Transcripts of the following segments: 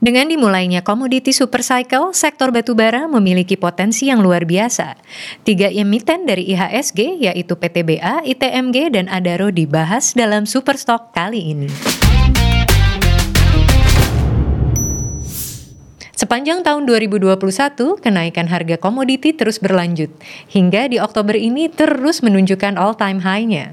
Dengan dimulainya komoditi super cycle, sektor batubara memiliki potensi yang luar biasa. Tiga emiten dari IHSG, yaitu PTBA, ITMG, dan Adaro dibahas dalam Superstock kali ini. Sepanjang tahun 2021, kenaikan harga komoditi terus berlanjut, hingga di Oktober ini terus menunjukkan all-time high-nya.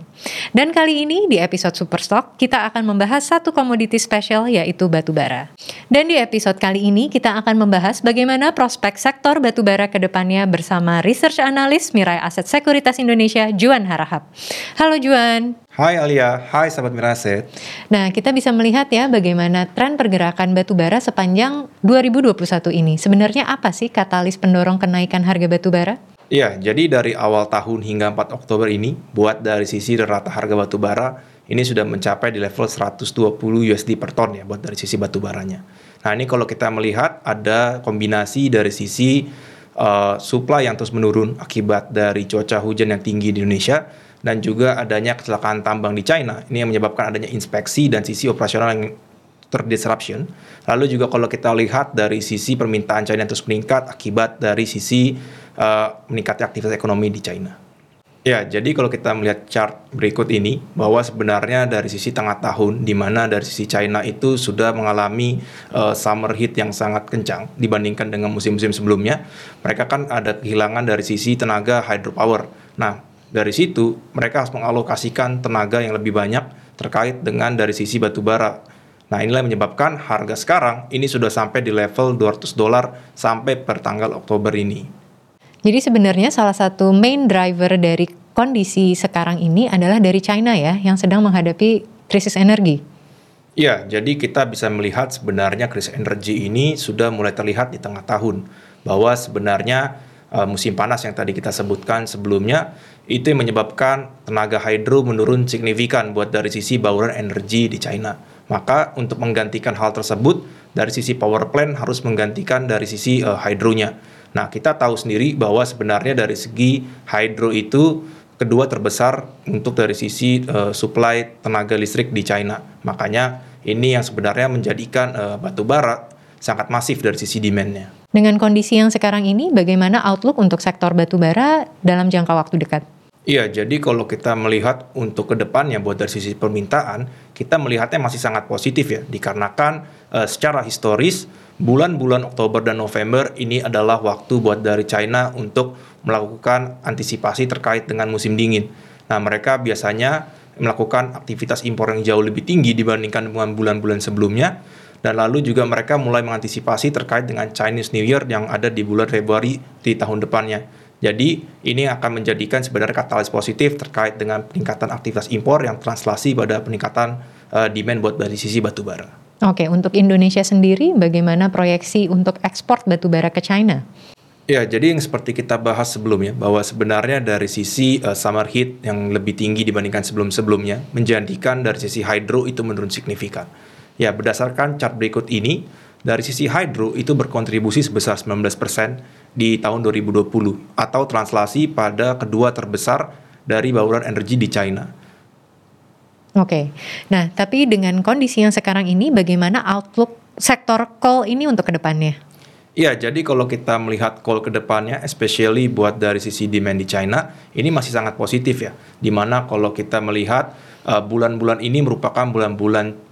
Dan kali ini di episode Superstock, kita akan membahas satu komoditi spesial yaitu batu bara. Dan di episode kali ini kita akan membahas bagaimana prospek sektor batu bara ke depannya bersama research analis Mirai Aset Sekuritas Indonesia, Juan Harahap. Halo Juan. Hai Alia, hai sahabat Miraset. Nah, kita bisa melihat ya bagaimana tren pergerakan batu bara sepanjang 2021 ini. Sebenarnya apa sih katalis pendorong kenaikan harga batu bara? Iya, jadi dari awal tahun hingga 4 Oktober ini, buat dari sisi rata harga batu bara ini sudah mencapai di level 120 USD per ton ya buat dari sisi batu baranya. Nah, ini kalau kita melihat ada kombinasi dari sisi uh, supply yang terus menurun akibat dari cuaca hujan yang tinggi di Indonesia dan juga adanya kecelakaan tambang di China. Ini yang menyebabkan adanya inspeksi dan sisi operasional yang terdisruption. Lalu juga kalau kita lihat dari sisi permintaan China terus meningkat akibat dari sisi uh, meningkatnya aktivitas ekonomi di China. Ya, jadi kalau kita melihat chart berikut ini, bahwa sebenarnya dari sisi tengah tahun, di mana dari sisi China itu sudah mengalami uh, summer heat yang sangat kencang dibandingkan dengan musim-musim sebelumnya, mereka kan ada kehilangan dari sisi tenaga hydropower. Nah, dari situ, mereka harus mengalokasikan tenaga yang lebih banyak terkait dengan dari sisi batu bara. Nah, inilah yang menyebabkan harga sekarang ini sudah sampai di level 200 dolar sampai per tanggal Oktober ini. Jadi sebenarnya salah satu main driver dari kondisi sekarang ini adalah dari China ya, yang sedang menghadapi krisis energi. Ya, jadi kita bisa melihat sebenarnya krisis energi ini sudah mulai terlihat di tengah tahun. Bahwa sebenarnya uh, musim panas yang tadi kita sebutkan sebelumnya itu yang menyebabkan tenaga hydro menurun signifikan buat dari sisi bauran energi di China. Maka untuk menggantikan hal tersebut dari sisi power plant harus menggantikan dari sisi uh, hydronya. Nah, kita tahu sendiri bahwa sebenarnya dari segi hydro itu kedua terbesar untuk dari sisi uh, supply tenaga listrik di China. Makanya ini yang sebenarnya menjadikan uh, batu bara sangat masif dari sisi demand-nya. Dengan kondisi yang sekarang ini, bagaimana outlook untuk sektor batu bara dalam jangka waktu dekat? Iya, jadi kalau kita melihat untuk ke depannya buat dari sisi permintaan, kita melihatnya masih sangat positif ya, dikarenakan uh, secara historis bulan-bulan Oktober dan November ini adalah waktu buat dari China untuk melakukan antisipasi terkait dengan musim dingin. Nah, mereka biasanya melakukan aktivitas impor yang jauh lebih tinggi dibandingkan dengan bulan-bulan sebelumnya dan lalu juga mereka mulai mengantisipasi terkait dengan Chinese New Year yang ada di bulan Februari di tahun depannya. Jadi ini akan menjadikan sebenarnya katalis positif terkait dengan peningkatan aktivitas impor yang translasi pada peningkatan uh, demand buat dari sisi batu bara. Oke, untuk Indonesia sendiri bagaimana proyeksi untuk ekspor batu bara ke China? Ya, jadi yang seperti kita bahas sebelumnya bahwa sebenarnya dari sisi uh, summer heat yang lebih tinggi dibandingkan sebelum-sebelumnya menjadikan dari sisi hydro itu menurun signifikan. Ya, berdasarkan chart berikut ini, dari sisi hydro itu berkontribusi sebesar 19% di tahun 2020 atau translasi pada kedua terbesar dari bauran energi di China. Oke, okay. nah tapi dengan kondisi yang sekarang ini bagaimana outlook sektor coal ini untuk ke depannya? Iya, jadi kalau kita melihat coal ke depannya, especially buat dari sisi demand di China, ini masih sangat positif ya. Di mana kalau kita melihat uh, bulan-bulan uh, ini merupakan bulan-bulan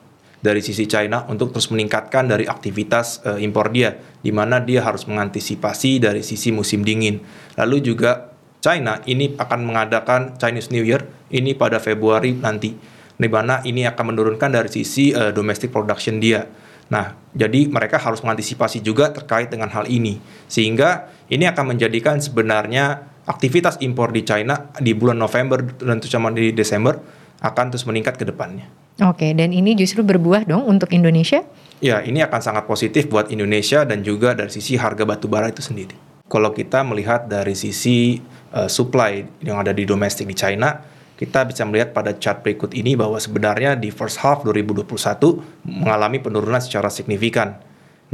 dari sisi China untuk terus meningkatkan dari aktivitas uh, impor dia, di mana dia harus mengantisipasi dari sisi musim dingin. Lalu juga China ini akan mengadakan Chinese New Year ini pada Februari nanti, di mana ini akan menurunkan dari sisi uh, domestic production dia. Nah, jadi mereka harus mengantisipasi juga terkait dengan hal ini, sehingga ini akan menjadikan sebenarnya aktivitas impor di China di bulan November dan terutama di Desember akan terus meningkat ke depannya. Oke, dan ini justru berbuah dong untuk Indonesia? Ya, ini akan sangat positif buat Indonesia dan juga dari sisi harga batu bara itu sendiri. Kalau kita melihat dari sisi uh, supply yang ada di domestik di China, kita bisa melihat pada chart berikut ini bahwa sebenarnya di first half 2021 mengalami penurunan secara signifikan.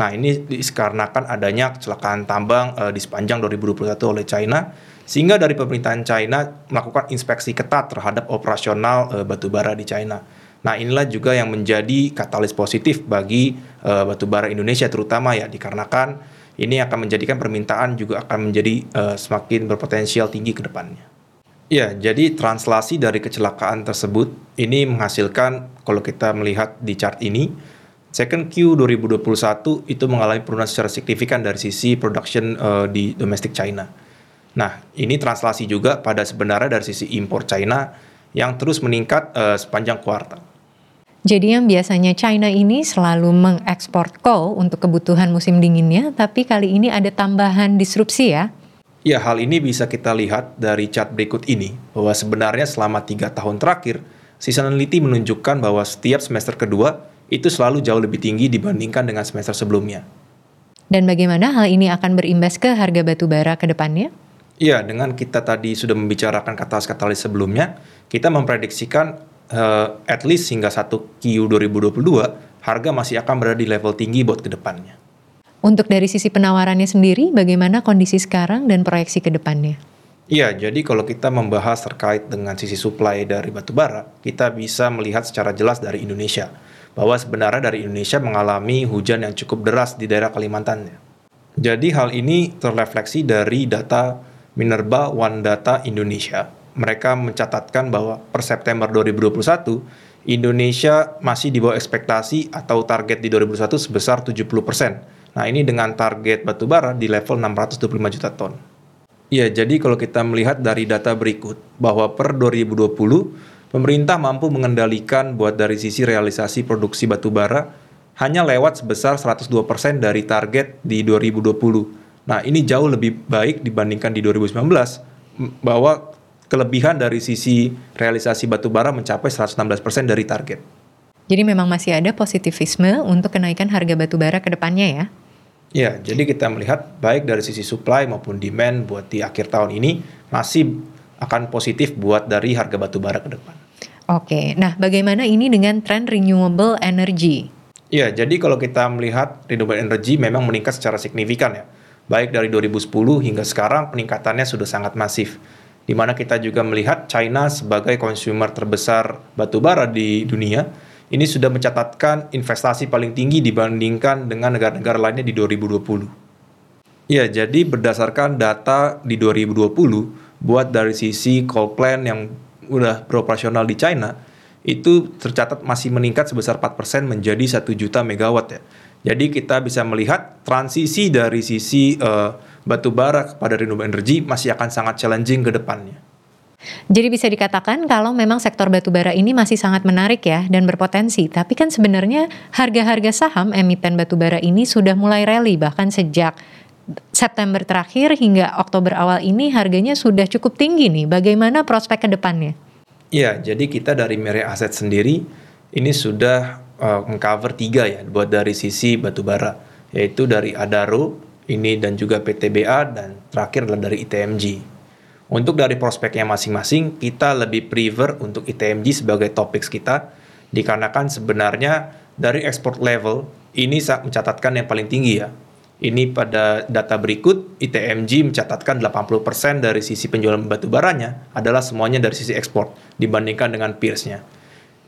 Nah, ini dikarenakan adanya kecelakaan tambang uh, di sepanjang 2021 oleh China sehingga dari pemerintahan China melakukan inspeksi ketat terhadap operasional uh, batu bara di China. Nah, inilah juga yang menjadi katalis positif bagi uh, batubara Indonesia terutama ya dikarenakan ini akan menjadikan permintaan juga akan menjadi uh, semakin berpotensial tinggi ke depannya. Ya, jadi translasi dari kecelakaan tersebut ini menghasilkan kalau kita melihat di chart ini second Q 2021 itu mengalami penurunan secara signifikan dari sisi production uh, di domestic China. Nah, ini translasi juga pada sebenarnya dari sisi impor China yang terus meningkat uh, sepanjang kuartal. Jadi yang biasanya China ini selalu mengekspor coal untuk kebutuhan musim dinginnya, tapi kali ini ada tambahan disrupsi ya? Ya, hal ini bisa kita lihat dari chart berikut ini, bahwa sebenarnya selama tiga tahun terakhir, seasonality menunjukkan bahwa setiap semester kedua itu selalu jauh lebih tinggi dibandingkan dengan semester sebelumnya. Dan bagaimana hal ini akan berimbas ke harga batu bara ke depannya? Iya, dengan kita tadi sudah membicarakan katalis-katalis sebelumnya, kita memprediksikan uh, at least hingga 1 Q 2022 harga masih akan berada di level tinggi buat ke depannya. Untuk dari sisi penawarannya sendiri, bagaimana kondisi sekarang dan proyeksi ke depannya? Iya, jadi kalau kita membahas terkait dengan sisi supply dari batu bara, kita bisa melihat secara jelas dari Indonesia bahwa sebenarnya dari Indonesia mengalami hujan yang cukup deras di daerah Kalimantan. Jadi hal ini terrefleksi dari data Minerba One Data Indonesia mereka mencatatkan bahwa per September 2021 Indonesia masih di bawah ekspektasi atau target di 2021 sebesar 70%. Nah, ini dengan target batubara di level 625 juta ton. Ya, jadi kalau kita melihat dari data berikut bahwa per 2020 pemerintah mampu mengendalikan buat dari sisi realisasi produksi batubara hanya lewat sebesar 102% dari target di 2020. Nah, ini jauh lebih baik dibandingkan di 2019 bahwa kelebihan dari sisi realisasi batubara mencapai 116% dari target. Jadi memang masih ada positivisme untuk kenaikan harga batubara ke depannya ya? Ya, jadi kita melihat baik dari sisi supply maupun demand buat di akhir tahun ini masih akan positif buat dari harga batubara ke depan. Oke, nah bagaimana ini dengan tren renewable energy? Ya, jadi kalau kita melihat renewable energy memang meningkat secara signifikan ya. Baik dari 2010 hingga sekarang peningkatannya sudah sangat masif di mana kita juga melihat China sebagai konsumer terbesar batu bara di dunia ini sudah mencatatkan investasi paling tinggi dibandingkan dengan negara-negara lainnya di 2020. Ya, jadi berdasarkan data di 2020 buat dari sisi coal plant yang udah beroperasional di China itu tercatat masih meningkat sebesar 4% menjadi 1 juta megawatt ya. Jadi kita bisa melihat transisi dari sisi uh, batu bara kepada renewable energy masih akan sangat challenging ke depannya. Jadi bisa dikatakan kalau memang sektor batu bara ini masih sangat menarik ya dan berpotensi, tapi kan sebenarnya harga-harga saham emiten batu bara ini sudah mulai rally bahkan sejak September terakhir hingga Oktober awal ini harganya sudah cukup tinggi nih. Bagaimana prospek ke depannya? Iya, jadi kita dari Mere Aset sendiri ini sudah uh, mengcover tiga ya buat dari sisi batu bara, yaitu dari Adaro, ini dan juga PTBA dan terakhir adalah dari ITMG. Untuk dari prospeknya masing-masing, kita lebih prefer untuk ITMG sebagai topik kita, dikarenakan sebenarnya dari export level ini mencatatkan yang paling tinggi ya. Ini pada data berikut, ITMG mencatatkan 80% dari sisi penjualan batu baranya adalah semuanya dari sisi ekspor dibandingkan dengan peersnya.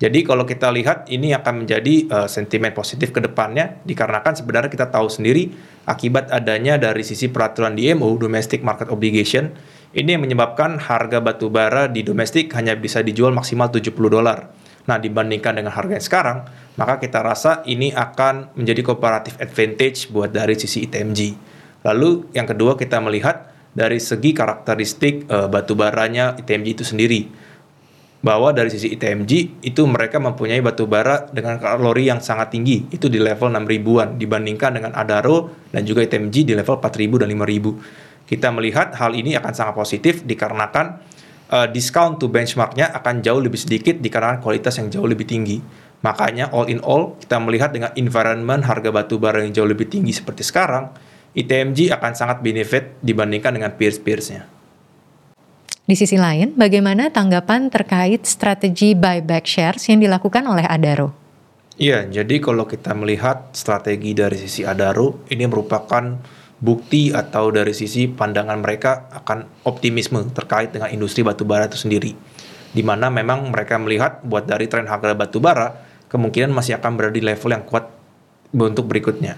Jadi kalau kita lihat ini akan menjadi uh, sentimen positif ke depannya dikarenakan sebenarnya kita tahu sendiri akibat adanya dari sisi peraturan DMO domestic market obligation ini yang menyebabkan harga batu bara di domestik hanya bisa dijual maksimal 70 dolar. Nah, dibandingkan dengan harga yang sekarang, maka kita rasa ini akan menjadi comparative advantage buat dari sisi ITMG. Lalu yang kedua kita melihat dari segi karakteristik uh, batu baranya ITMG itu sendiri bahwa dari sisi ITMG itu mereka mempunyai batu bara dengan kalori yang sangat tinggi. Itu di level 6 ribuan dibandingkan dengan Adaro dan juga ITMG di level 4000 dan 5000 kita melihat hal ini akan sangat positif dikarenakan uh, discount to benchmarknya akan jauh lebih sedikit dikarenakan kualitas yang jauh lebih tinggi. Makanya all in all kita melihat dengan environment harga batu bara yang jauh lebih tinggi seperti sekarang ITMG akan sangat benefit dibandingkan dengan peers-peersnya. Di sisi lain, bagaimana tanggapan terkait strategi buyback shares yang dilakukan oleh Adaro? Iya, jadi kalau kita melihat strategi dari sisi Adaro, ini merupakan bukti atau dari sisi pandangan mereka akan optimisme terkait dengan industri batubara itu sendiri. di mana memang mereka melihat buat dari tren harga batu bara kemungkinan masih akan berada di level yang kuat untuk berikutnya.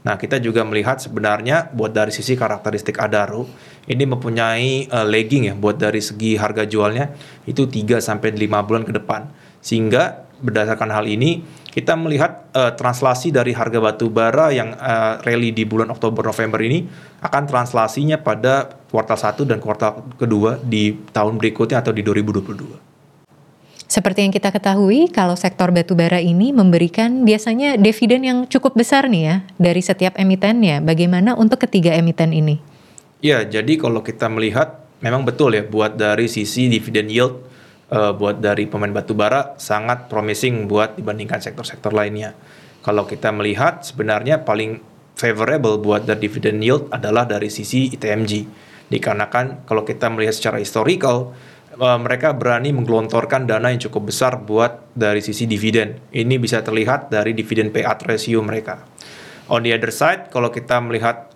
Nah, kita juga melihat sebenarnya buat dari sisi karakteristik Adaro ini mempunyai uh, lagging ya buat dari segi harga jualnya itu 3 sampai 5 bulan ke depan. Sehingga berdasarkan hal ini kita melihat uh, translasi dari harga batu bara yang uh, rally di bulan Oktober November ini akan translasinya pada kuartal 1 dan kuartal kedua di tahun berikutnya atau di 2022. Seperti yang kita ketahui, kalau sektor batu bara ini memberikan biasanya dividen yang cukup besar nih ya dari setiap emitennya. Bagaimana untuk ketiga emiten ini? Ya, jadi kalau kita melihat memang betul ya buat dari sisi dividen yield uh, buat dari pemain batu bara sangat promising buat dibandingkan sektor-sektor lainnya. Kalau kita melihat sebenarnya paling favorable buat dari dividen yield adalah dari sisi ITMG. Dikarenakan kalau kita melihat secara historical, uh, mereka berani menggelontorkan dana yang cukup besar buat dari sisi dividen. Ini bisa terlihat dari dividen payout ratio mereka. On the other side, kalau kita melihat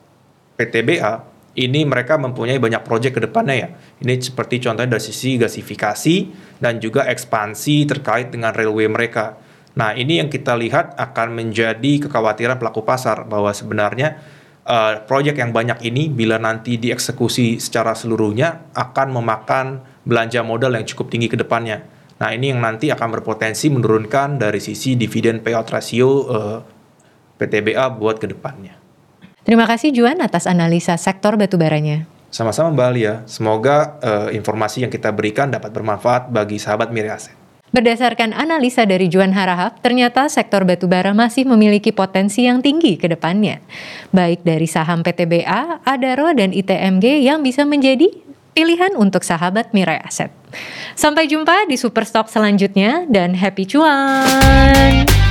PTBA, ini mereka mempunyai banyak proyek ke depannya ya. Ini seperti contohnya dari sisi gasifikasi dan juga ekspansi terkait dengan railway mereka. Nah, ini yang kita lihat akan menjadi kekhawatiran pelaku pasar bahwa sebenarnya uh, proyek yang banyak ini bila nanti dieksekusi secara seluruhnya akan memakan belanja modal yang cukup tinggi ke depannya. Nah, ini yang nanti akan berpotensi menurunkan dari sisi dividen payout ratio uh, PTBA buat ke depannya. Terima kasih Juan atas analisa sektor batubaranya. Sama-sama Mbak Alia, semoga uh, informasi yang kita berikan dapat bermanfaat bagi sahabat Miri Aset. Berdasarkan analisa dari Juan Harahap, ternyata sektor batubara masih memiliki potensi yang tinggi ke depannya. Baik dari saham PTBA, Adaro, dan ITMG yang bisa menjadi pilihan untuk sahabat Mirai Aset. Sampai jumpa di Superstock selanjutnya dan happy cuan!